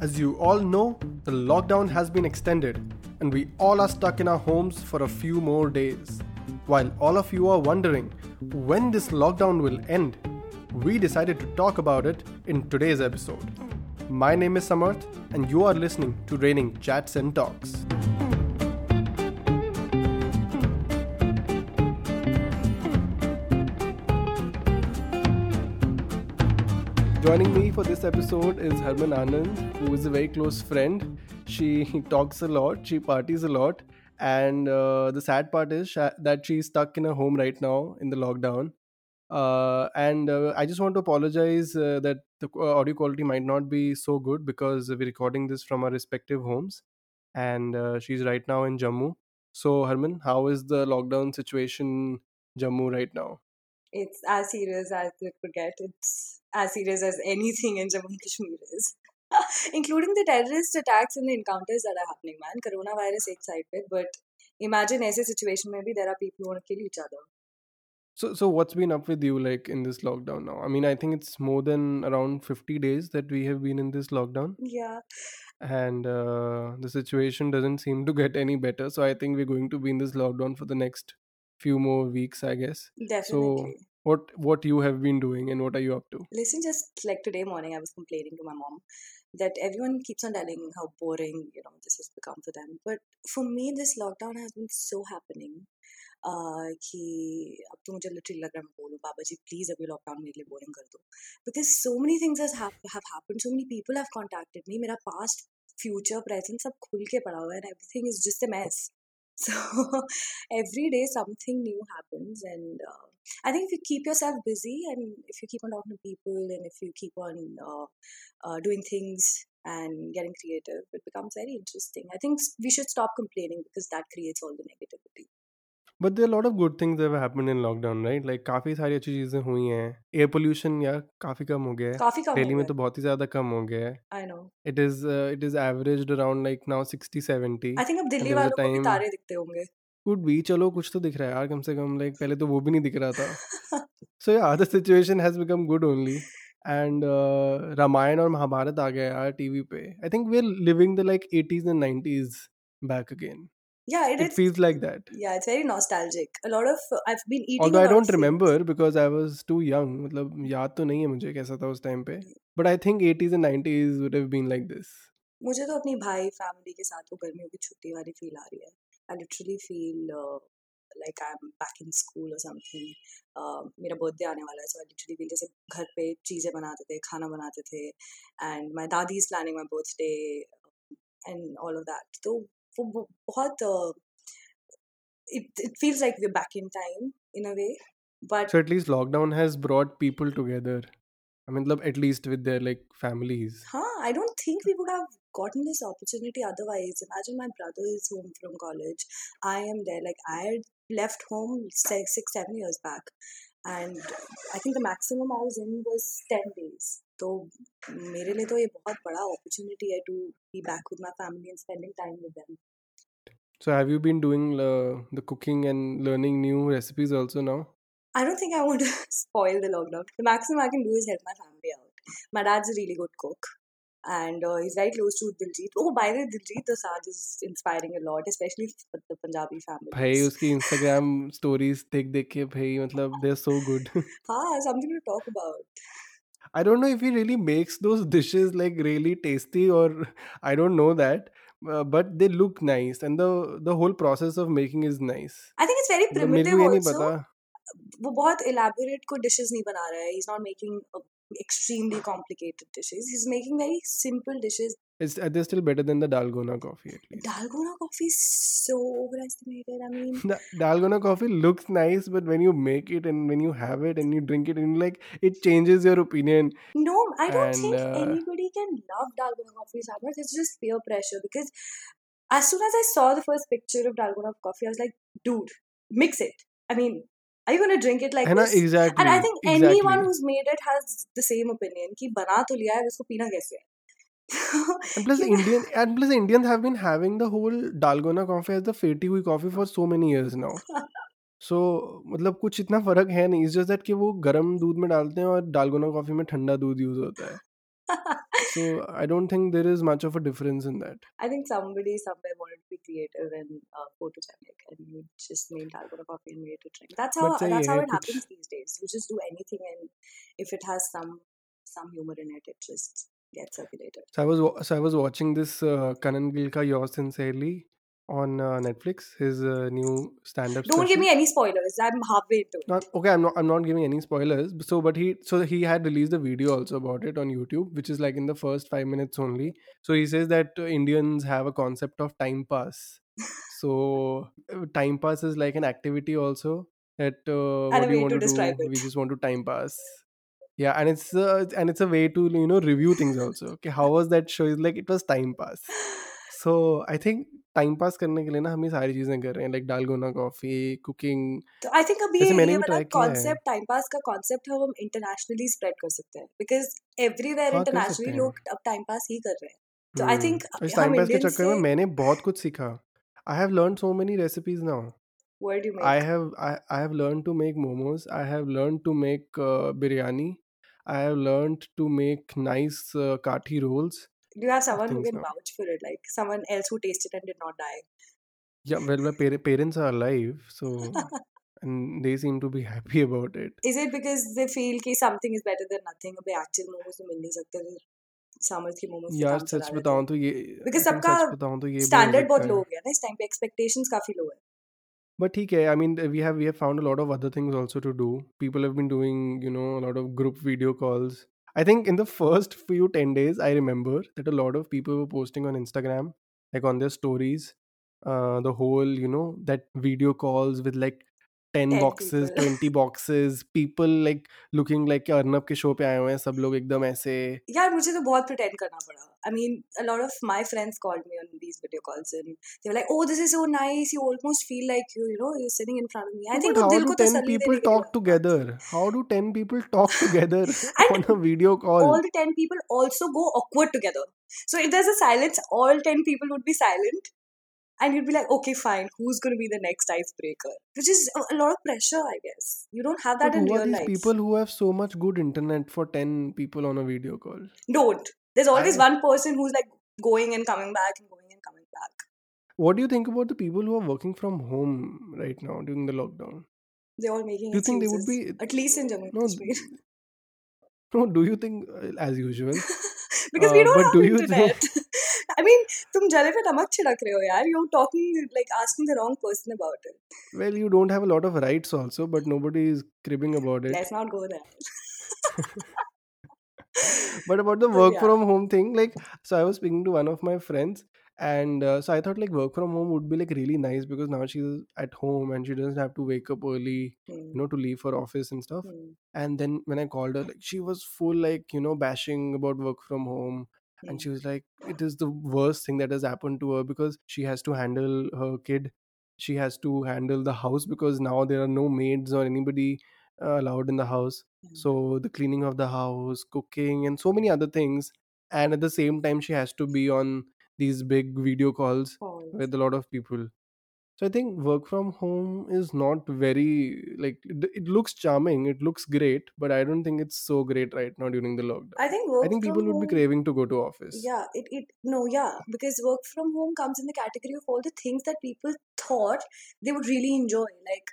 As you all know, the lockdown has been extended and we all are stuck in our homes for a few more days. While all of you are wondering when this lockdown will end, we decided to talk about it in today's episode. My name is Samarth and you are listening to Raining Chats and Talks. Joining me for this episode is Harman Anand, who is a very close friend. She talks a lot, she parties a lot, and uh, the sad part is that she's stuck in a home right now in the lockdown. Uh, and uh, I just want to apologize uh, that the uh, audio quality might not be so good because we're recording this from our respective homes, and uh, she's right now in Jammu. So, Harman, how is the lockdown situation Jammu right now? it's as serious as you forget. It's as serious as anything in Jammu and Kashmir is. Including the terrorist attacks and the encounters that are happening, man. Coronavirus एक side पे, but imagine ऐसे situation में भी there are people who want to kill each other. So, so what's been up with you like in this lockdown now? I mean, I think it's more than around 50 days that we have been in this lockdown, Yeah, and uh, the situation doesn't seem to get any better. So, I think we're going to be in this lockdown for the next few more weeks, I guess. So, definitely. what what you have been doing and what are you up to? Listen, just like today morning, I was complaining to my mom that everyone keeps on telling how boring, you know, this has become for them. But for me, this lockdown has been so happening. uh, कि अब तो मुझे literally लग रहा है मैं बोलूँ बाबा जी please अभी लॉकडाउन मेरे लिए बोरिंग कर दो because so many things have happened so many people have contacted मी मेरा पास्ट फ्यूचर प्रेजेंट सब खुल के पड़ा हुआ है and everything is just a mess so every day something new happens and uh, i think if you keep yourself busy and if you keep on talking to people and if you keep on uh, uh, doing things and getting creative it becomes very interesting i think s- we should stop complaining because that creates all the negativity But there are a lot of good things that have happened in lockdown, right? Like काफी सारी अच्छी चीजें हुई हैं. Air pollution यार काफी कम हो गया है. काफी कम हो दिल्ली में गया तो बहुत ही ज्यादा कम हो गया है. I know It is uh, it is averaged around like now 60 70 I think अब and Delhi there was a वालों को भी time तारे दिखते होंगे could be चलो कुछ तो दिख रहा है यार कम से कम like पहले तो वो भी नहीं दिख रहा था yeah the situation has become good only and uh, Ramayan और महाभारत आ गया यार टीवी पे I think we're living the like 80s and 90s back again yeah it it feels like that yeah it's very nostalgic a lot of uh, i've been eating although I don't things remember because I was too young मतलब याद तो नहीं है मुझे कैसा था उस time पे but I think 80s and 90s would have been like this मुझे तो अपनी भाई फैमिली के साथ वो गर्मियों की छुट्टी वाली फील आ रही है I literally feel like I am back in school और समथिंग मेरा बर्थडे आने वाला है सो आई लिटरली फील जैसे घर पे चीज़ें बनाते थे खाना बनाते थे एंड माई दादी is planning my birthday and all of that तो वो वो बहुत it it feels like we back in time in a way but so at least lockdown has brought people together I mean मतलब at least with their like families Huh, I don't think we would have gotten this opportunity otherwise. Imagine my brother is home from college. I am there. Like I had left home six, six seven years back. And I think the maximum I was in was 10 days. तो मेरे लिए तो ये बहुत बड़ा opportunity है to be back with my family and spending time with them. so have you been doing uh, the cooking and learning new recipes also now I don't think I want to spoil the lockdown. The maximum I can do is help my family out. My dad's a really good cook. And uh, he's very close to Diljit. Oh, by the way, Diljit Dosaj is inspiring a lot, especially for the Punjabi भाई families. उसकी Instagram stories देख देख के भाई मतलब they're so good Ah, something to talk about. I don't know if he really makes those dishes like really tasty or I don't know that uh, but they look nice and the the whole process of making is nice I think it's very मतलब primitive also. वो बहुत elaborate को dishes नहीं बना रहा है. He's not making uh, extremely complicated dishes. He's making very simple dishes. it's they're still better than the dalgona coffee at least Dalgona coffee is so overestimated. I mean, the dalgona coffee looks nice but when you make it and when you have it and you drink it and like it changes your opinion No, I don't and think uh, anybody can love Dalgona coffee so much. It's just peer pressure because as soon as I saw the first picture of Dalgona coffee, I was like, dude, mix it. I mean, are you gonna drink it like है this? And I think exactly anyone who's made it has the same opinion कि बना तो लिया है उसको पीना कैसे है and plus the indian and plus the indians have been having the whole dalgona coffee as the फेटी हुई coffee for so many years now सो मतलब कुछ इतना फ़र्क है नहीं इट्स जस्ट दैट कि वो गर्म दूध में डालते हैं और डालगोना कॉफ़ी में ठंडा दूध यूज़ होता है so I don't think there is much of a difference in that. I think somebody somewhere wanted to be creative and uh, photogenic, and we just made Dalgona coffee and made it a drink. That's how that's yeah, how it happens these days. You just do anything, and if it has some some humor in it, it just gets circulated. So I was so I was watching this uh, Kanan Gill ka Sincerely on uh, Netflix, his uh, new stand-up Don't give me any spoilers. I'm halfway into it. Not okay. I'm not. I'm not giving any spoilers. So, but he so he had released a video also about it on YouTube, which is like in the first five minutes only. So he says that uh, Indians have a concept of time pass. So uh, time pass is like an activity also that uh, what do you want to to do? describe We just want to time pass. Yeah, and it's uh, and it's a way to you know review things also. Okay, how was that show? It's like it was time pass. So I think time pass करने के लिए ना हम ये सारी चीज़ें कर रहे हैं लाइक डालगोना कॉफ़ी कुकिंग तो आई थिंक अभी ये मैंने ये वाला कॉन्सेप्ट टाइम पास का कॉन्सेप्ट है वो हम इंटरनेशनली स्प्रेड कर सकते हैं बिकॉज़ एवरीवेयर इंटरनेशनली लोग अब टाइम पास ही कर रहे हैं तो आई थिंक इस टाइम पास के चक्कर में मैंने बहुत कुछ सीखा I have learn so many recipes now word you I make have I, I have learned to make momos. I have learned to make uh, biryani. I have learned to make nice uh, kathi rolls. Do you have someone who can now. vouch for it, like someone else who tasted and did not die? Yeah, well, my par- parents are alive, so and they seem to be happy about it. Is it because they feel कि something is better than nothing? अबे actual momos तो मिल नहीं सकते तो सामर्थ के momos से यार सच बताऊँ हैं तो ये बिकॉज़ सबका बताऊँ तो ये हो स्टैंडर्ड बहुत लो है हो गया ना इस टाइम पे एक्सपेक्टेशंस काफ़ी लो है But ठीक है, I mean, we have we have found a lot of other things also to do. People have been doing, you know, a lot of group video calls. I think in the first few 10 days, I remember that a lot of people were posting on Instagram, like on their stories, uh, the whole, you know, that video calls with like ten boxes twenty boxes people like looking like Arnab के show पे आए हुए हैं सब लोग एकदम ऐसे। यार मुझे तो बहुत प्रटेंड करना पड़ा। I mean a lot of my friends called me on these video calls and they were like oh this is so nice you almost feel like you you know you sitting in front of me I think वो दिल को तसल्ली people talk together? How do 10 people talk together on a video call? All the 10 people also go awkward together. So if there's a silence all 10 people would be silent. And you'd be like, okay, fine, who's going to be the next icebreaker? Which is a, lot of pressure, I guess. You don't have that But in who are real these life. people who have so much good internet for 10 people on a video call? Don't. There's always I one person who's like going and coming back and going and coming back. what do you think about the people who are working from home right now during the lockdown? They're all making Do you think they would be At least in Jammu no Kashmir. no do you think uh, as usual because we uh, don't but have do you internet. think I mean, तुम जले पे नमक छिड़क रहे हो यार. You're talking like asking the wrong person about it. well you don't have a lot of rights also but nobody is cribbing about it Let's not go there. but about the But work yeah. from home thing like so i was speaking to one of my friends and uh, so i thought like work from home would be like really nice because now she's at home and she doesn't have to wake up early Hmm. you know to leave for office and stuff Hmm. and then when i called her like she was full like you know bashing about work from home Hmm. and she was like it is the worst thing that has happened to her because she has to handle her kid. She has to handle the house because now there are no maids or anybody uh, allowed in the house. Hmm. so the cleaning of the house cooking and so many other things. And at the same time she has to be on these big video calls. with a lot of people so i think work from home is not very like it, it looks charming it looks great but i don't think it's so great right now during the lockdown. I think i work think from people would be home, craving to go to office. Yeah, it, it no, yeah, because work from home comes in the category of all the things that people thought they would really enjoy, like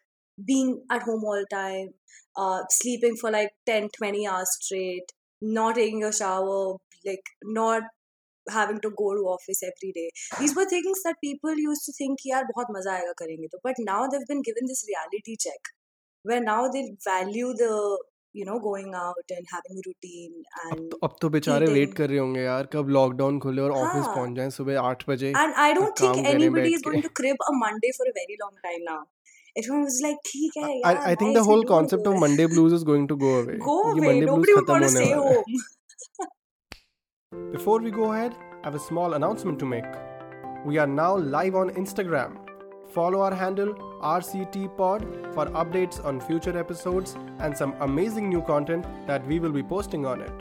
being at home all the time, uh, sleeping for like 10, 20 hours straight, not taking a shower, like not having to go to office every day these were things that people used to think yaar bahut maza aayega karenge to but now they've been given this reality check where now they value the you know going out and having routine and अब ab to bechare wait kar rahe honge yaar kab lockdown khule aur office pahunch jaye subah 8 baje and i don't think anybody is going to crib a monday for a very long time now everyone was like theek hai yaar i, I think the whole concept of monday blues is going to go away go away Nobody would want to stay home Before we go ahead, I have a small announcement to make. We are now live on Instagram. Follow our handle RCTPod for updates on future episodes and some amazing new content that we will be posting on it.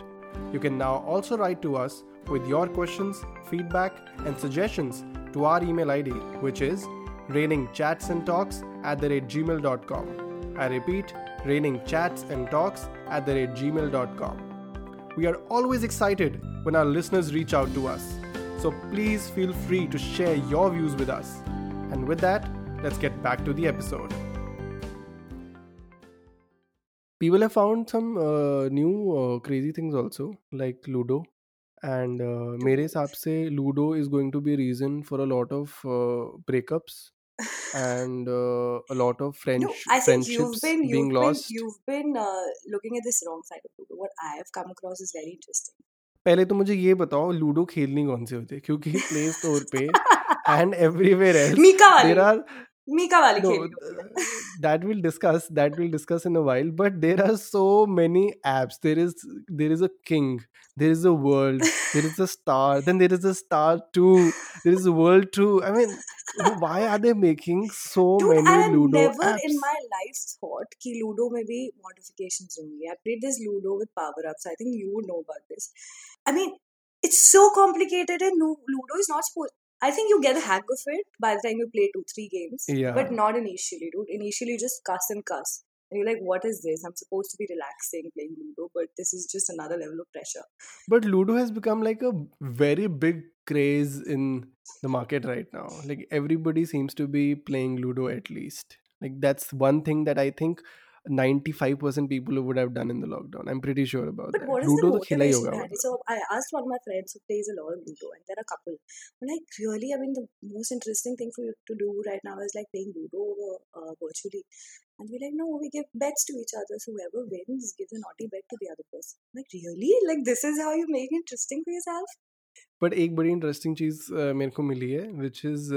You can now also write to us with your questions, feedback, and suggestions to our email ID, which is rainingchatsandtalks at the rate gmail.com. I repeat, rainingchatsandtalks at the rate gmail.com. We are always excited when our listeners reach out to us. So please feel free to share your views with us. And with that, let's get back to the episode. People have found some uh, new uh, crazy things also, like Ludo. And uh, mere se Ludo is going to be a reason for a lot of uh, breakups and uh, a lot of French no, I friendships you've been, you've being been, lost. You've been uh, looking at this wrong side of Ludo. What I have come across is very interesting. पहले तो मुझे ये बताओ ludo खेलनी कौन से होती? है क्योंकि प्ले स्टोर पे एंड एवरीवेयर एल्स मीका वाली there are Mika wali no, that we'll discuss. That we'll discuss in a while. But there are so many apps. There is there is a king. There is a world. There is a star. Then there is a star two. There is a world two. I mean, why are they making so Dude, many I Ludo never in my life thought that Ludo may be modifications only. I played this Ludo with power ups. I think you know about this. I mean, it's so complicated and Ludo is not supposed. I think you get the hang of it by the time you play two, three games, yeah but not initially, dude. Initially, you just cuss and cuss. And you're like, what is this? I'm supposed to be relaxing playing Ludo, but this is just another level of pressure. But Ludo has become like a very big craze in the market right now. Like everybody seems to be playing Ludo at least. Like that's one thing that I think 95% people who would have done in the lockdown. I'm pretty sure about but that. What is Ludo the motivation that? So I asked one of my friends who plays a lot of Ludo and there are a couple. But like, really, I mean, the most interesting thing for you to do right now is like playing Ludo uh, virtually. And we're like, no, we give bets to each other. So whoever wins gives a naughty bet to the other person. Like, really? Like, this is how you make interesting for yourself? But एक बड़ी interesting चीज़ मेरे को मिली है which is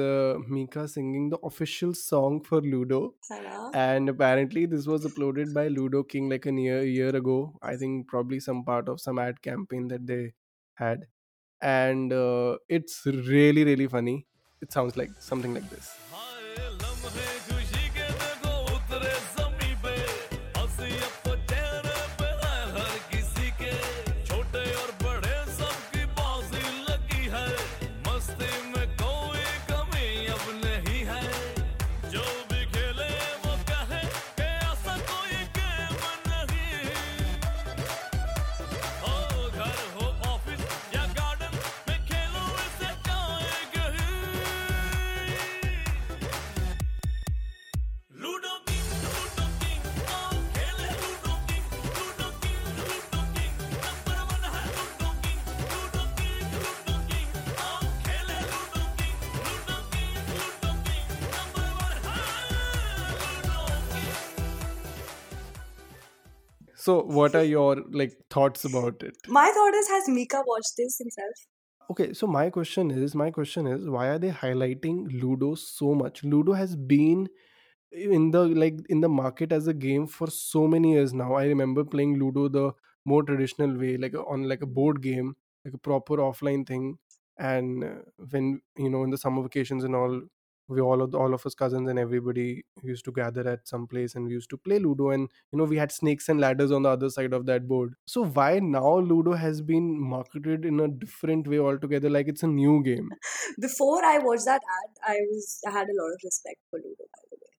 Mika singing the official song for Ludo and apparently this was uploaded by Ludo King like an year year ago I think probably some part of some ad campaign that they had and it's really really funny it sound like something like this so what are your like thoughts about it? My thought is, has Mika watched this himself? okay so my question is my question is why are they highlighting ludo so much? Ludo has been in the like in the market as a game for so many years now. I remember playing ludo the more traditional way like on like a board game like a proper offline thing. And uh, when you know in the summer vacations and all we all of all of us cousins and everybody used to gather at some place and we used to play ludo and you know we had snakes and ladders on the other side of that board so why now ludo has been marketed in a different way altogether like it's a new game Before I watched that ad, I was I had a lot of respect for Ludo. By the way,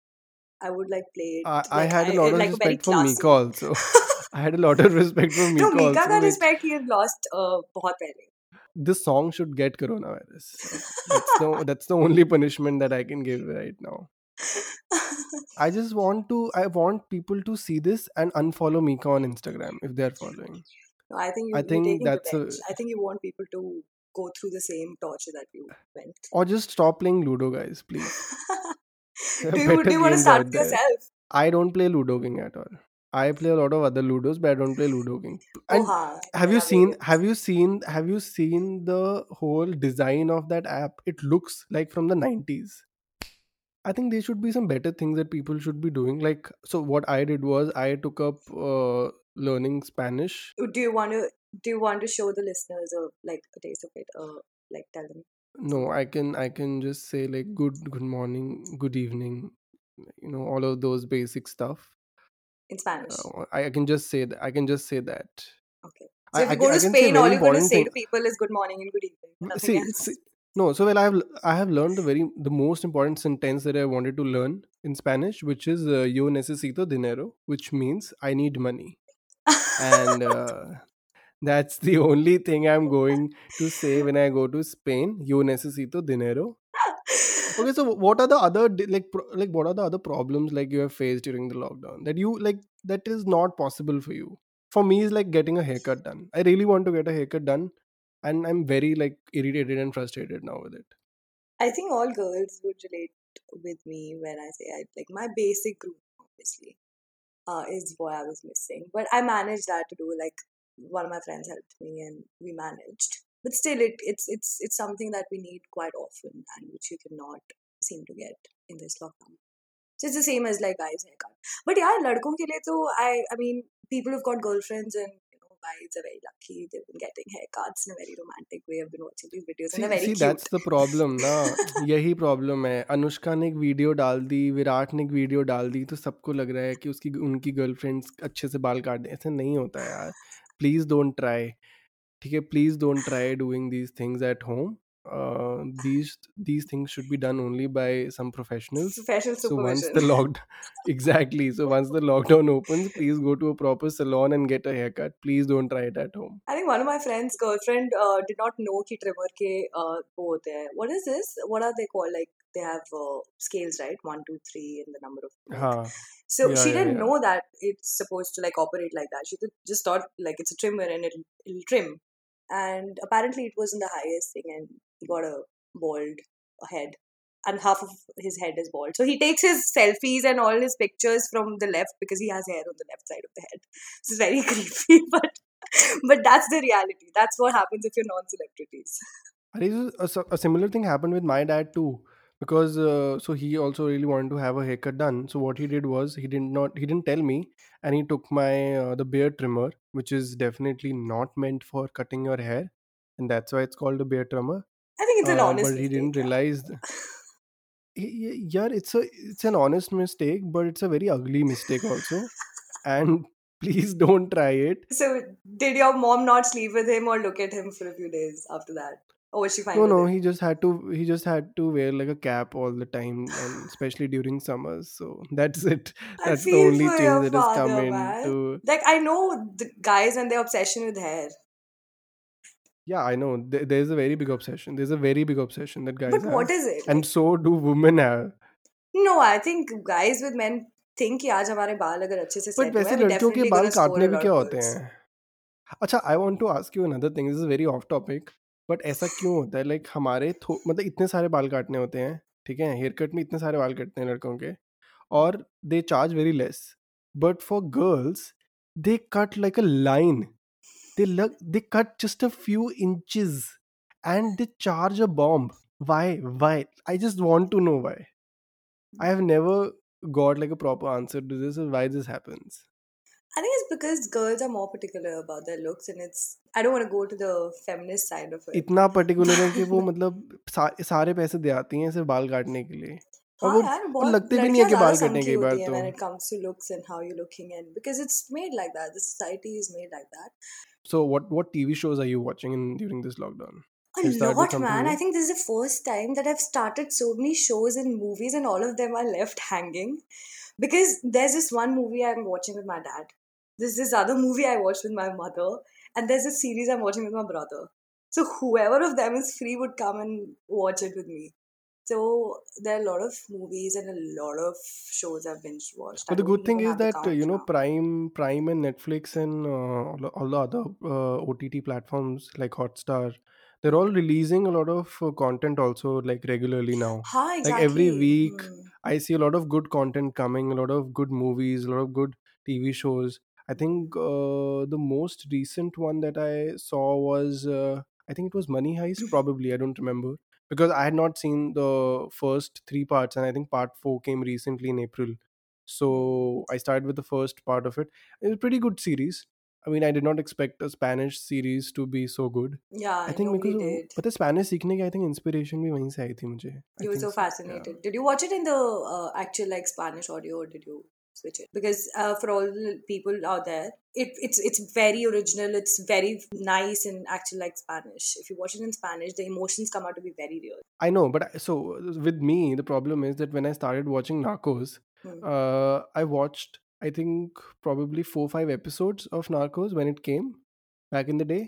I would like play it. I, I like, had a lot of like a very respect for classy. Mika also. I had a lot of respect for Mika no, Mika also. का which- respect he had lost uh, बहुत पहले. This song should get coronavirus. That's the that's the only punishment that I can give right now. I just want to I want people to see this and unfollow Mika on Instagram if they're following. No, I think you, I think that's a-. I think you want people to go through the same torture that you went. Or just stop playing Ludo, guys, please. Do you, do you want to start out with there. yourself? I don't play Ludo King at all. I play a lot of other Ludos, but I don't play Ludo King. And oh, have you seen have you seen have you seen the whole design of that app it looks like from the 90s i think there should be some better things that people should be doing like so what i did was i took up uh, learning spanish Do you want to do you want to show the listeners a like a taste of it? Uh, like tell them. no i can i can just say like good good morning good evening you know all of those basic stuff in Spanish. uh, I, I can just say that i can just say that Okay. So I- if you ca- go to Spain, all you're going to say to people is good morning and good evening. Nothing see, else. see no so well i have I have learned the very the most important sentence that i wanted to learn in spanish which is uh, yo necesito dinero which means i need money and uh, That's the only thing I'm going to say when I go to Spain. Yo necesito dinero. Okay, so what are the other like like what are the other problems like you have faced during the lockdown that you like that is not possible for you? For me, is like getting a haircut done. I really want to get a haircut done, and I'm very like irritated and frustrated now with it. I think all girls would relate with me when I say I like my basic group, obviously, uh, is what I was missing. But I managed that to do. Like one of my friends helped me, and we managed But still, it it's it's it's something that we need quite often, and which you cannot seem to get in this lockdown. So it's the same as like guys haircut. But yeah, लड़कों के लिए तो I I mean people who've got girlfriends and you know guys are very lucky. They've been getting haircuts in a very romantic way. I've been watching these videos and C they're very C cute. That's the problem ना यही problem है अनुष्का ने एक video डाल दी विराट ने एक video डाल दी तो सबको लग रहा है कि उसकी उनकी गर्लफ्रेंड्स अच्छे से बाल काट दें ऐसा नहीं होता यार प्लीज डोंट ट्राई ठीक है please don't try doing these things at home these these things should be done only by some professionals Professional so once supervision. the locked exactly so once the lockdown opens please go to a proper salon and get a haircut please don't try it at home I think one of my friends' girlfriend uh, did not know कि trimmer के uh, वो होते हैं. What is this? What are they called? Like they have uh, scales, right? One, two, three, and the number of. Like. ha So yeah she yeah didn't yeah know that it's supposed to like operate like that. She th- just thought like it's a trimmer and it'll, it'll trim. And apparently it wasn't the highest thing, and he got a bald head, and half of his head is bald. So he takes his selfies and all his pictures from the left because he has hair on the left side of the head. It's very creepy, but but that's the reality. That's what happens if you're non-celebrities. S- uh, a similar thing happened with my dad too because uh, so he also really wanted to have a haircut done so what he did was he did not he didn't tell me and he took my uh, the beard trimmer which is definitely not meant for cutting your hair and that's why it's called a beard trimmer I think it's an uh, honest but he mistake. didn't realize th- Y- y- yeah it's a it's an honest mistake but it's a very ugly mistake also and please don't try it So did your mom not sleep with him or look at him for a few days after that? Or was she fine no no it? he just had to he just had to wear like a cap all the time and especially during summers so that's it that's the only change that has come man. into Like I know the guys and their obsession with hair. yeah i know th- there's a very big obsession there's a very big obsession that guys But have. what is it? and so do women have no, I think guys with men think कि आज हमारे बाल अगर अच्छे से but set वैसे हैं, लड़कियों के बाल काटने भी क्या होते हैं अच्छा I want to ask you another thing this is very off topic but ऐसा क्यों होता है? लाइक like, हमारे थो मतलब इतने सारे बाल काटने होते हैं ठीक है? हेयर कट में इतने सारे बाल काटते हैं लड़कों के और they charge very less but for girls they cut like a line they lug they cut just a few inch and they charge a bomb why why I just want to know why I have never got like a proper answer to this why this happens I think it's because girls are more particular about their looks, and it's. I don't want to go to the feminist side of it. इतना particular है कि वो मतलब सा, सारे पैसे दे आती हैं सिर्फ बाल काटने के लिए और हाँ वो यार और बहुत लगते भी नहीं है लड़कियां कि ज्यादा बाल कटने समझी कई बार होती हैं तो when it comes to looks and how you're looking and because it's made like that the society is made like that so what what tv shows are you watching in during this lockdown a you started lot something man I new think this is the first time that I've started so many shows and movies and all of them are left hanging because there's this one movie I'm watching with my dad there's this other movie I watched with my mother and there's a series I'm watching with my brother so whoever of them is free would come and watch it with me so there are a lot of movies and a lot of shows I've binge watched. I But the good thing is that you know now. Prime, Prime and Netflix and uh, all, the- other uh, OTT platforms like Hotstar, they're all releasing a lot of uh, content also like regularly now. Ha, Like every week, Hmm. I see a lot of good content coming, a lot of good movies, a lot of good TV shows. I think uh, the most recent one that I saw was uh, I think it was Money Heist. Probably I don't remember because I had not seen the first three parts, and I think part four came recently in April. So I started with the first part of it. It was a pretty good series. I mean, I did not expect a Spanish series to be so good. Yeah, I think nobody because did. पता है Spanish सीखने की I think inspiration भी वहीं से आई थी मुझे आई You were think so सो या fascinated. Did you watch it in the uh, actual like Spanish audio or did you switch it? Because uh, for all the people out there, it, it's it's very original. It's very nice and actually like Spanish. If you watch it in Spanish, the emotions come out to be very real. I know, but I- so with me, the problem is that when I started watching Narcos, Hmm. uh, I watched I think probably four five episodes of Narcos when it came, back in the day,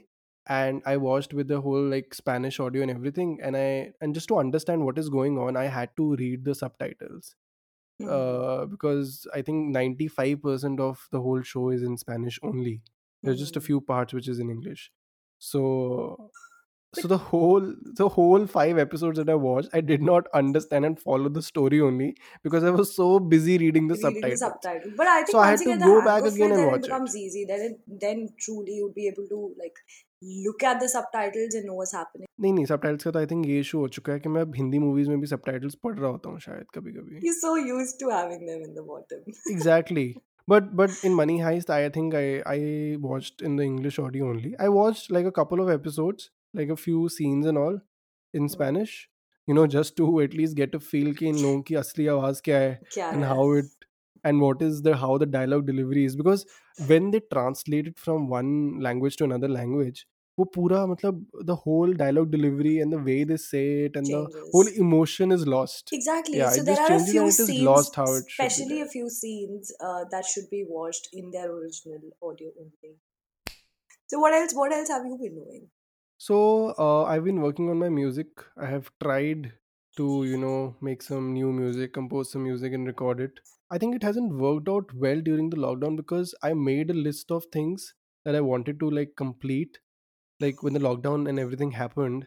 and I watched with the whole like Spanish audio and everything. And I and just to understand what is going on, I had to read the subtitles Mhm. uh, because I think ninety five percent of the whole show is in Spanish only. There's just a Mhm. few parts which is in English. So so the whole the whole five episodes that I watched, I did not understand and follow the story only because I was so busy reading the subtitles. subtitles. But I think So I had to go back again and watch it. becomes easy. Then it, then truly you'd be able to like look at the subtitles and know what's happening. नहीं नहीं subtitles का तो I think ये issue हो चुका है कि मैं अब हिंदी मूवीज़ में भी सबटाइटल्स पढ़ रहा होता हूँ शायद कभी कभी You're so used to having them in the bottom. exactly but but in money heist i think i i watched in the english audio only i watched like a couple of episodes like a few scenes and all in Hmm. spanish you know just to at least get a feel कि इन लोगों की असली आवाज़ क्या है and how it and what is the how the dialogue delivery is because when they translate it from one language to another language वो पूरा मतलब the whole dialogue delivery and the way they say it and the whole Changes. emotion is lost Exactly. yeah so it there just are a changes few and it is scenes, lost how it should be especially there a few scenes uh, that should be watched in their original audio only. So what else? What else have you been doing? So uh, I've been working on my music. I have tried to, you know, make some new music, compose some music, and record it. I think it hasn't worked out well during the lockdown because I made a list of things that I wanted to like complete. like when the lockdown and everything happened,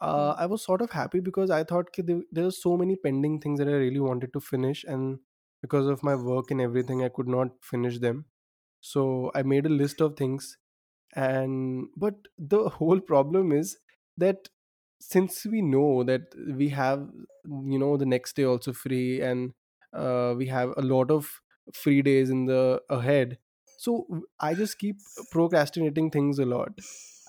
uh, Hmm. I was sort of happy because I thought ki there, there were so many pending things that I really wanted to finish, and because of my work and everything, I could not finish them. So I made a list of things and but the whole problem is that since we know that we have you know the next day also free and uh, we have a lot of free days in the ahead so I just keep procrastinating things a lot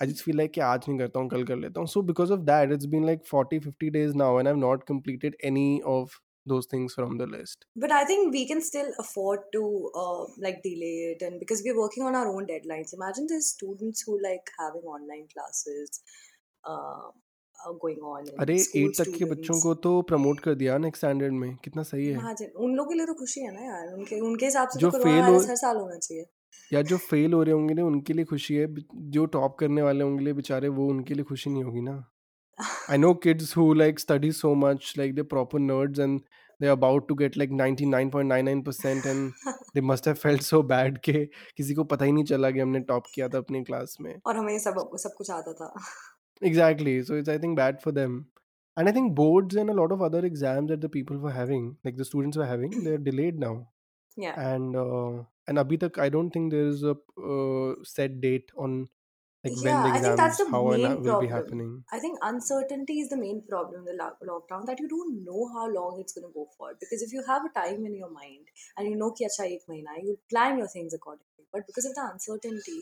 i just feel like कि आज नहीं करता हूँ कल कर लेता हूँ so because of that it's been like 40 50 days now and i've not completed any of those things from the list But I think we can still afford to uh, like delay it, and because we're working on our own deadlines. Imagine there's students who like having online classes uh, uh, going on, अरे eight तक के बच्चों. को तो promote कर दिया next standard में कितना सही है उन लोगों के लिए तो खुशी है ना यार उनके उनके हिसाब से तो जो कोरोना फेल हो हर साल होना चाहिए या जो फेल हो रहे होंगे ना उनके लिए खुशी है बि- जो टॉप करने वाले होंगे बेचारे वो उनके लिए खुशी नहीं होगी ना। I know kids who like study so much like they proper nerds and they are about to get like 99.99% and they must have felt so bad के किसी को पता ही नहीं चला कि हमने टॉप किया था अपनी क्लास में। और हमें सब सब कुछ आता था। Exactly so it's i think bad for them. And i think boards and a lot of other exams that the people were having like the students were having they're delayed now. Yeah. And uh, and abhi tak i don't think there is a uh, set date on like yeah, when the exams I think that's the how main will problem. be happening. I think uncertainty is the main problem in the lockdown that you don't know how long it's going to go for because if you have a time in your mind and you know ki acha ek mahina you plan your things accordingly but because of the uncertainty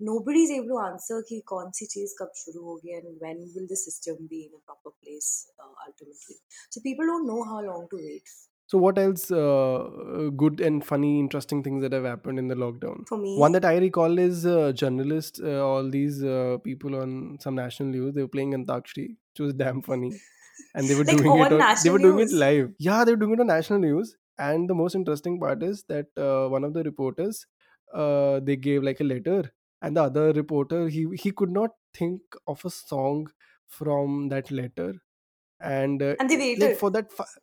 nobody is able to answer ki kaun si cheez kab shuru hogi and when will the system be in a proper place uh, ultimately. So people don't know how long to wait so what else uh, uh, good and funny interesting things that have happened in the lockdown? For me? One that i recall is uh, journalists uh, all these uh, people on some national news they were playing antakshri which was damn funny. And they were like doing it on on, they national were doing it news? live. Yeah they were doing it on national news. And the most interesting part is that uh, one of the reporters uh, they gave like a letter. And the other reporter he he could not think of a song from that letter. And uh, and they like waited? for that fi-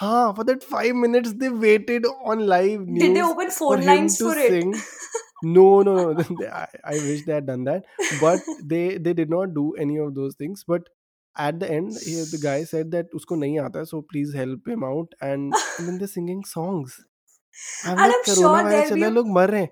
ha, for that 5 minutes they waited on live did they open for phone him lines to for it sing no no no I, I wish they had done that but they they did not do any of those things but at the end he, the guy said that usko nahi aata so please help him out and, and then they're singing songs i'm and like i'm corona sure there'll be लोग मर रहे हैं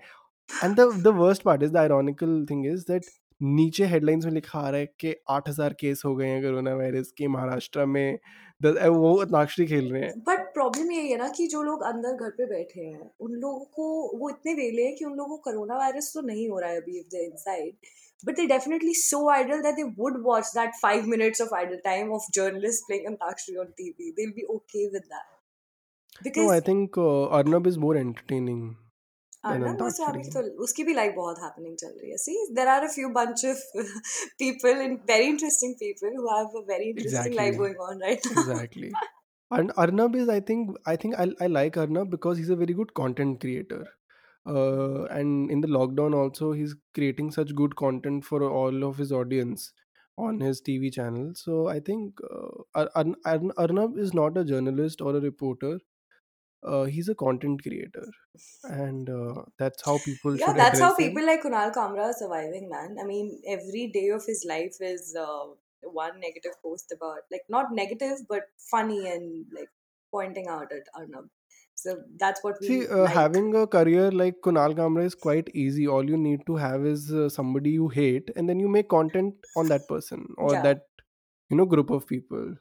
and the the worst part is the ironical thing is that नीचे headlines में लिखा आ रहा है कि 8000 केस हो गए हैं कोरोना वायरस के महाराष्ट्र में द- वो अंताक्षरी खेल रहे हैं बट प्रॉब्लम यही है ना कि जो लोग अंदर घर पे बैठे हैं उन लोगों को वो इतने वेले हैं कि उन लोगों को कोरोना वायरस तो नहीं हो रहा है अभी if they inside but they're definitely so idle that they would watch that five minutes of idle time of journalists playing Antakshari on TV. They'll be okay with that. Because no i think uh, arnab is more entertaining than Arnab Goswami antakshari तो उसकी भी life बहुत happening चल रही है. See, there are a few bunch of people and very interesting people who have a very interesting life exactly going on right now. exactly and arnab is i think i think i, I like arnab because he's a very good content creator uh, and in the lockdown also he's creating such good content for all of his audience on his tv channel so i think uh, Ar- Ar- Ar- arnab is not a journalist or a reporter uh, he's a content creator and uh, that's how people Yeah, that's how him people like Kunal Kamra are surviving, man. I mean, every day of his life is uh, one negative post about, like, not negative, but funny and like pointing out at Arnab. So that's what See, we uh, like. having a career like Kunal Kamra is quite easy. All you need to have is uh, somebody you hate, and then you make content on that person or Yeah. that you know group of people.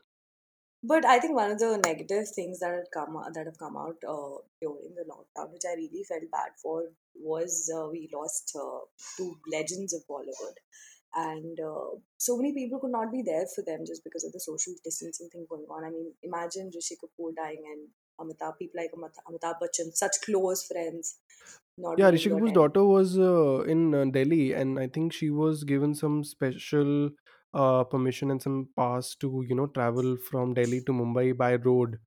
But I think one of the negative things that had come that have come out uh, during the lockdown, which I really felt bad for, was uh, we lost uh, two legends of Bollywood, and uh, so many people could not be there for them just because of the social distancing thing going on. I mean, imagine Rishi Kapoor dying and Amitabh, people like Amita- Amitabh Bachchan, such close friends, not Yeah, Rishi Kapoor's daughter was uh, in uh, Delhi, and I think she was given some special uh, permission and some pass to you know travel from Delhi to Mumbai by road,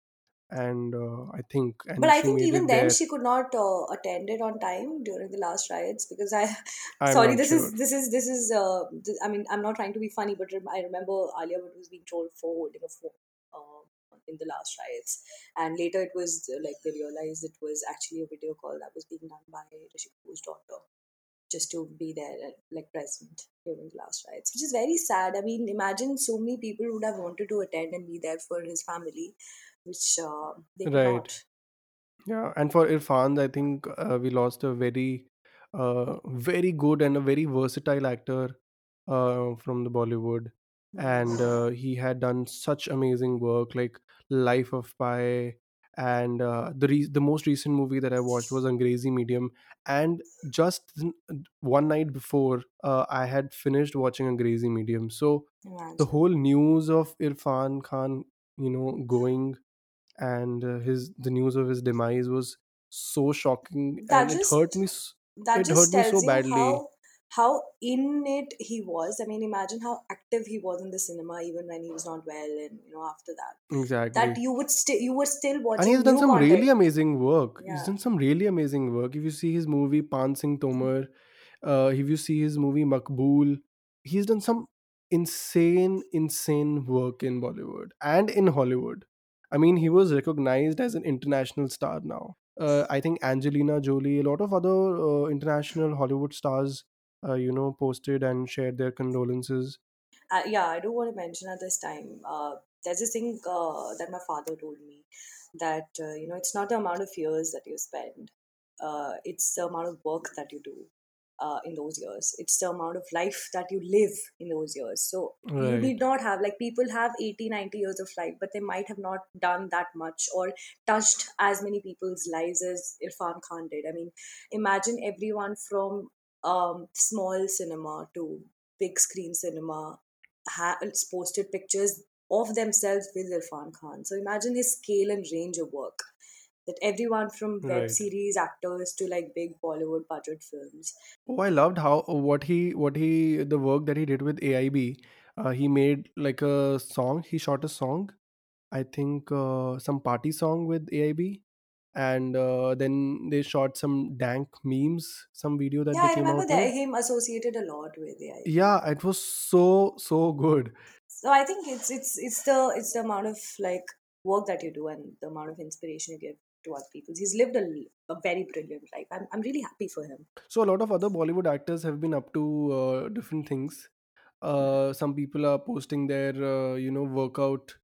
and uh, I think But and I she think made even it then there. she could not uh, attend it on time during the last riots because I, I'm sorry, not this is this is this is. Uh, th- I mean, I'm not trying to be funny, but rem- I remember Alia Bhatt was being trolled for holding a phone uh, in the last riots, and later it was uh, like they realized it was actually a video call that was being done by Rishi Kapoor's daughter just to be there uh, like present during the last riots, which is very sad. I mean, imagine so many people would have wanted to attend and be there for his family, which uh, they could Right. not. Yeah, and for Irfan, I think uh, we lost a very, uh, very good and a very versatile actor uh, from the Bollywood, and uh, he had done such amazing work like Life of Pi, and uh, the re- the most recent movie that I watched was Angrezi Medium, and just one night before, uh, I had finished watching Angrezi Medium, so the whole news of Irfan Khan, you know, going and uh, his the news of his demise was so shocking That and it hurt me that it just hurt me so badly. how how in it he was. I mean, imagine how active he was in the cinema even when he was not well, and you know after that, Exactly. that you would still you were still watching. and he's done some really amazing work he's done some really amazing work if you see his movie paan singh tomar uh, if you see his movie maqbool he's done some insane insane work in bollywood and in hollywood i mean he was recognized as an international star now uh, I think Angelina Jolie, a lot of other uh, international Hollywood stars, uh, you know, posted and shared their condolences. uh, yeah. I do want to mention at this time. Uh, there's this thing uh, that my father told me that uh, you know it's not the amount of years that you spend, uh, it's the amount of work that you do uh, in those years. It's the amount of life that you live in those years. So you Right, need not have, like, people have 80, 90 years of life, but they might have not done that much or touched as many people's lives as Irfan Khan did. I mean, imagine everyone from um, small cinema to big screen cinema has posted pictures of themselves with Irfan Khan. So imagine his scale and range of work that everyone from web right. series actors to like big Bollywood budget films. Oh, I loved how what he what he the work that he did with AIB. Uh, he made like a song. He shot a song. I think uh, some party song with AIB, and uh, then they shot some dank memes, some video that Yeah, they I came remember out that with. him associated a lot with AIB. Yeah, it was so so good. So I think it's it's it's the it's the amount of like work that you do and the amount of inspiration you give to other people. He's lived a, a very brilliant life. I'm I'm really happy for him. So a lot of other Bollywood actors have been up to uh, different things. Uh, some people are posting their uh, you know workout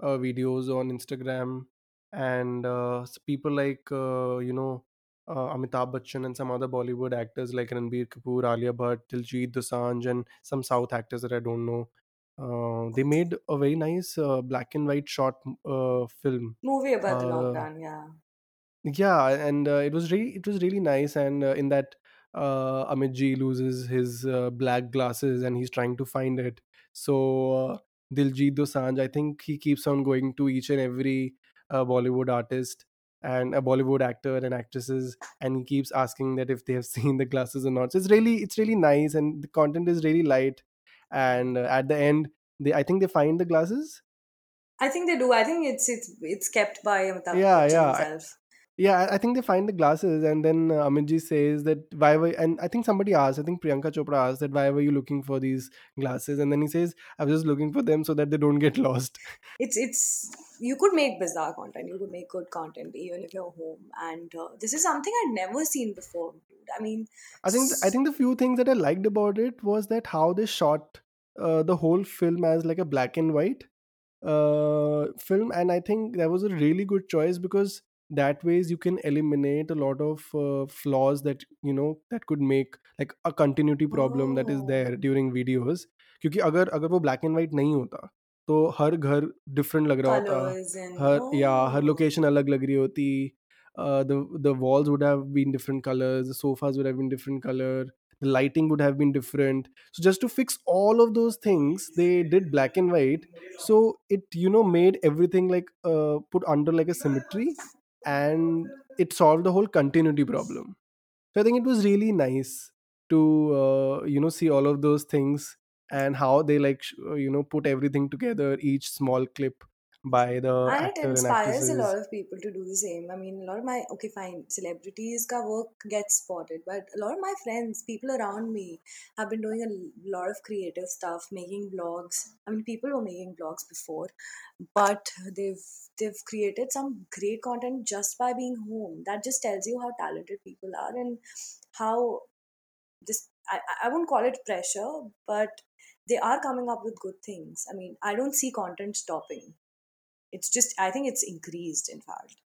uh, videos on Instagram, and uh, people like uh, you know uh, Amitabh Bachchan and some other Bollywood actors like Ranbir Kapoor, Alia Bhatt, Diljit Dosanjh, and some South actors that I don't know. Uh, they made a very nice uh, black and white short uh, film. Movie about the Uh, lockdown, yeah. yeah and uh, it was really it was really nice and uh, in that uh, Amit Ji loses his uh, black glasses and he's trying to find it so uh, Diljit Dosanjh I think he keeps on going to each and every uh, Bollywood artist and a Bollywood actor and actresses and he keeps asking that if they have seen the glasses or not so it's really it's really nice and the content is really light and uh, at the end they I think they find the glasses I think they do. I think it's it's it's kept by Amitabh yeah yeah himself. Yeah, I I think they find the glasses, and then uh, Amit ji says that why were and I think somebody asked, I think Priyanka Chopra asked that why were you looking for these glasses, and then he says I was just looking for them so that they don't get lost. it's it's you could make bizarre content you could make good content even if you're home and uh, this is something i'd never seen before dude i mean I think I think the few things that I liked about it was that how they shot uh, the whole film as like a black and white uh, film, and I think that was a really good choice because that ways you can eliminate a lot of uh, flaws that you know that could make like a continuity problem that is there oh during videos. क्योंकि अगर अगर वो black and white नहीं होता तो हर घर different लग रहा होता colors and हर या हर oh लोकेशन अलग लग रही होती uh, the the walls would have been different colors the sofas would have been different color the lighting would have been different so just to fix all of those things they did black and white so it you know made everything like uh, put under like a symmetry and it solved the whole continuity problem. So i think it was really nice to uh, you know see all of those things and how they like uh, you know put everything together each small clip by the and it actor and inspires a lot actresses of people to do the same. I mean a lot of my okay fine celebrities ka work gets spotted but a lot of my friends people around me have been doing a l- lot of creative stuff making blogs. i mean people were making blogs before but they've they've created some great content just by being home. That just tells you how talented people are and how this i, I I won't call it pressure but they are coming up with good things. I mean i don't see content stopping it's just i think it's increased in fact.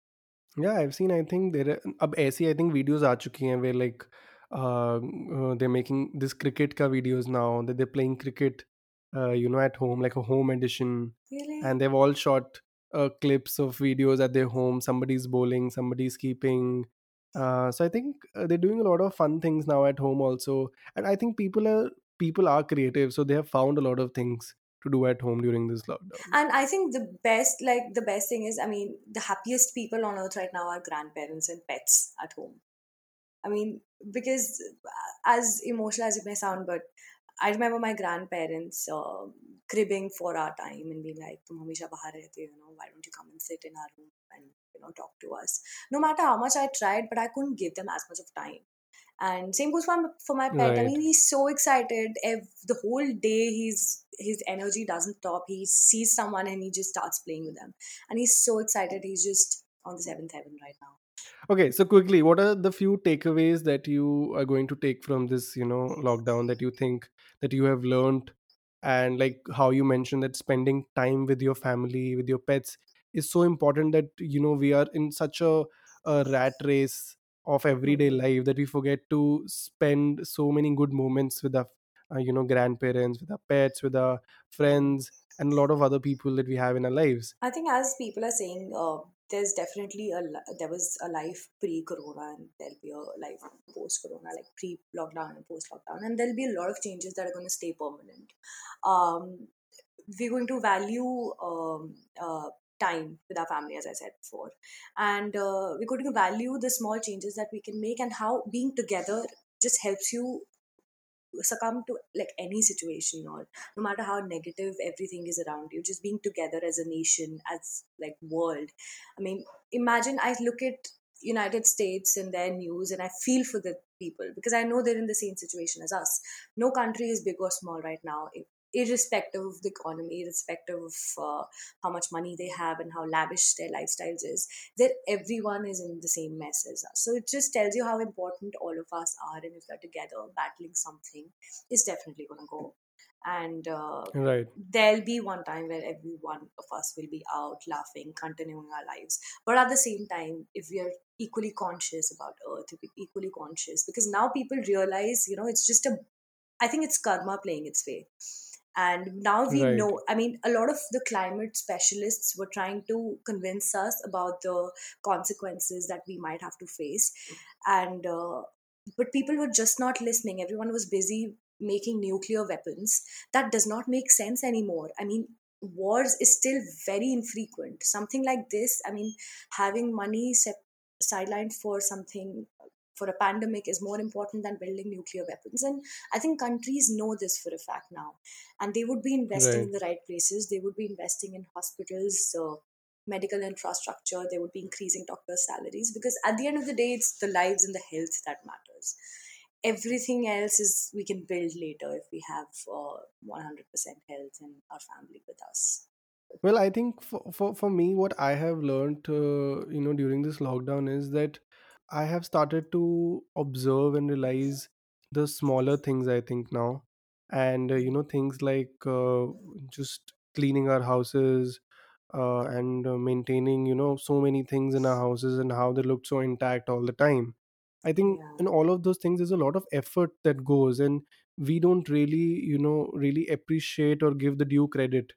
Yeah i've seen i think there are ab aisi i think videos are chuki hain where like uh, uh, they're making this cricket ka videos now that they're playing cricket uh, you know at home like a home edition. Really? and they've all shot uh, clips of videos at their home. Somebody's bowling somebody's keeping. Uh, so i think uh, they're doing a lot of fun things now at home also. And i think people are people are creative so they have found a lot of things to do at home during this lockdown. and i think the best like the best thing is i mean the happiest people on earth right now are grandparents and pets at home. I mean because uh, as emotional as it may sound but i remember my grandparents uh, cribbing for our time and being like tum bahar rehte you know why don't you come and sit in our room and you know talk to us? No matter how much i tried but i couldn't give them as much of time and same goes for my, for my pet. I mean he's so excited. If the whole day he's his energy doesn't stop. He sees someone and he just starts playing with them. And he's so excited. He's just on the seventh heaven right now. Okay, so quickly, what are the few takeaways that you are going to take from this, you know, lockdown that you think that you have learned? And like how you mentioned that spending time with your family, with your pets is so important that you know we are in such a, a rat race of everyday hmm life that we forget to spend so many good moments with our uh, you know grandparents, with our pets, with our friends and a lot of other people that we have in our lives. I think as people are saying, uh, there's definitely a there was a life pre-corona and there'll be a life post-corona, like pre-lockdown and post-lockdown, and there'll be a lot of changes that are going to stay permanent. Um, we're going to value um, uh, time with our family, as I said before, and uh, we're going to value the small changes that we can make and how being together just helps you succumb to like any situation or no matter how negative everything is around you just being together as a nation as like world. I mean imagine i look at united states and their news and i feel for the people because i know they're in the same situation as us. No country is big or small right now irrespective of the economy irrespective of uh, how much money they have and how lavish their lifestyles is that everyone is in the same mess as us. So it just tells you how important all of us are, and if we're together battling something, it's definitely going to go. And uh, Right. there'll be one time where every one of us will be out laughing, continuing our lives. But at the same time, if we are equally conscious about Earth, if we're equally conscious, because now people realize, you know, it's just a, I think it's karma playing its way and now we Right. know i mean a lot of the climate specialists were trying to convince us about the consequences that we might have to face. And uh, but people were just not listening. Everyone was busy making nuclear weapons. That does not make sense anymore. I mean wars is still very infrequent. Something like this i mean having money sidelined for something for a pandemic is more important than building nuclear weapons and i think countries know this for a fact now and they would be investing Right. in the right places they would be investing in hospitals uh, medical infrastructure, they would be increasing doctors' salaries because at the end of the day, it's the lives and the health that matters. Everything else is we can build later if we have uh, 100% health and our family with us. Well, I think for, for, for me, what I have learned, uh, you know, during this lockdown is that I have started to observe and realize the smaller things, I think, now. And, uh, you know, things like uh, just cleaning our houses uh, and uh, maintaining, you know, so many things in our houses and how they look so intact all the time. I think Yeah. in all of those things, there's a lot of effort that goes, and we don't really, you know, really appreciate or give the due credit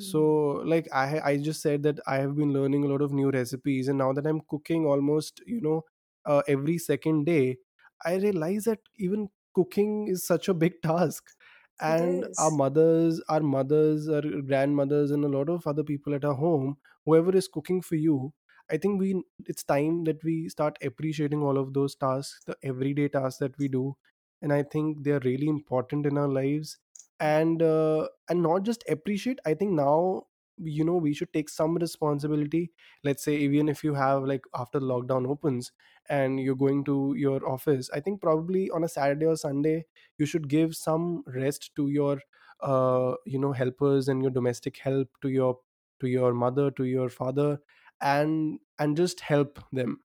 so Hmm. like i i just said that i have been learning a lot of new recipes and now that i'm cooking almost you know uh, every second day i realize that even cooking is such a big task. And our mothers our mothers our grandmothers and a lot of other people at our home whoever is cooking for you i think we it's time that we start appreciating all of those tasks the everyday tasks that we do. And i think they are really important in our lives. And uh, and not just appreciate i think now you know we should take some responsibility let's say even if you have like after the lockdown opens and you're going to your office i think probably on a saturday or sunday you should give some rest to your uh you know helpers and your domestic help to your to your mother to your father and and just help them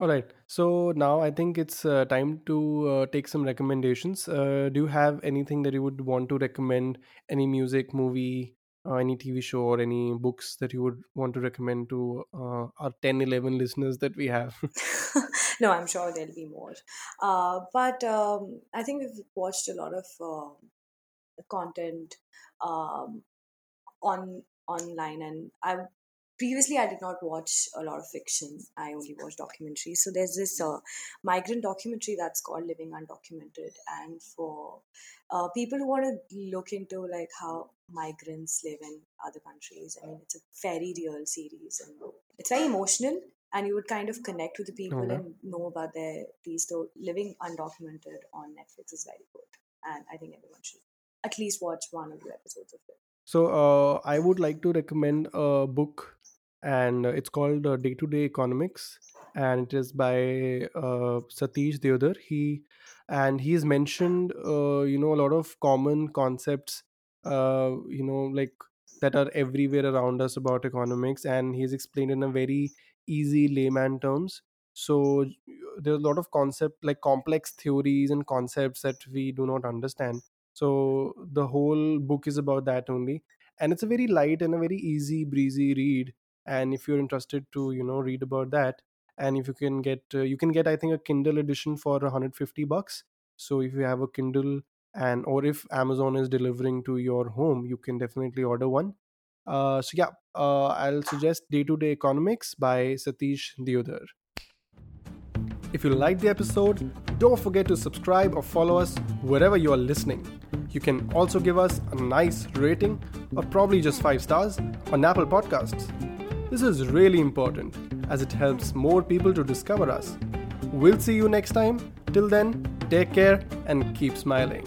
all right. So now I think it's uh, time to uh, take some recommendations. Uh, do you have anything that you would want to recommend? Any music, movie, uh, any TV show, or any books that you would want to recommend to uh, our 10, 11 listeners that we have? no, I'm sure there'll be more. Uh, but um, I think we've watched a lot of um content um, on online, and I previously I did not watch a lot of fiction. I only watched documentaries. So there's this uh, migrant documentary that's called Living Undocumented, and for uh, people who want to look into like how migrants live in other countries. I mean, it's a very real series, and it's very emotional. And you would kind of connect with the people okay. and know about their these So, Living Undocumented on Netflix is very good, and I think everyone should at least watch one or two episodes of it. So uh, I would like to recommend a book, and it's called Day to Day Economics, and it is by uh, Satish Deodhar. He and he's mentioned, uh, you know, a lot of common concepts, uh, you know, like that are everywhere around us about economics, and he's explained in a very easy layman terms. So there's a lot of concept like complex theories and concepts that we do not understand. So the whole book is about that only and it's a very light and a very easy breezy read. And if you're interested to you know read about that and if you can get uh, you can get i think a kindle edition for 150 bucks. So if you have a kindle and or if amazon is delivering to your home you can definitely order one uh, so yeah uh, i'll suggest day to day economics by satish deodhar if you liked the episode, don't forget to subscribe or follow us wherever you are listening. You can also give us a nice rating, or probably just 5 stars, on Apple Podcasts. This is really important as it helps more people to discover us. We'll see you next time. Till then, take care and keep smiling.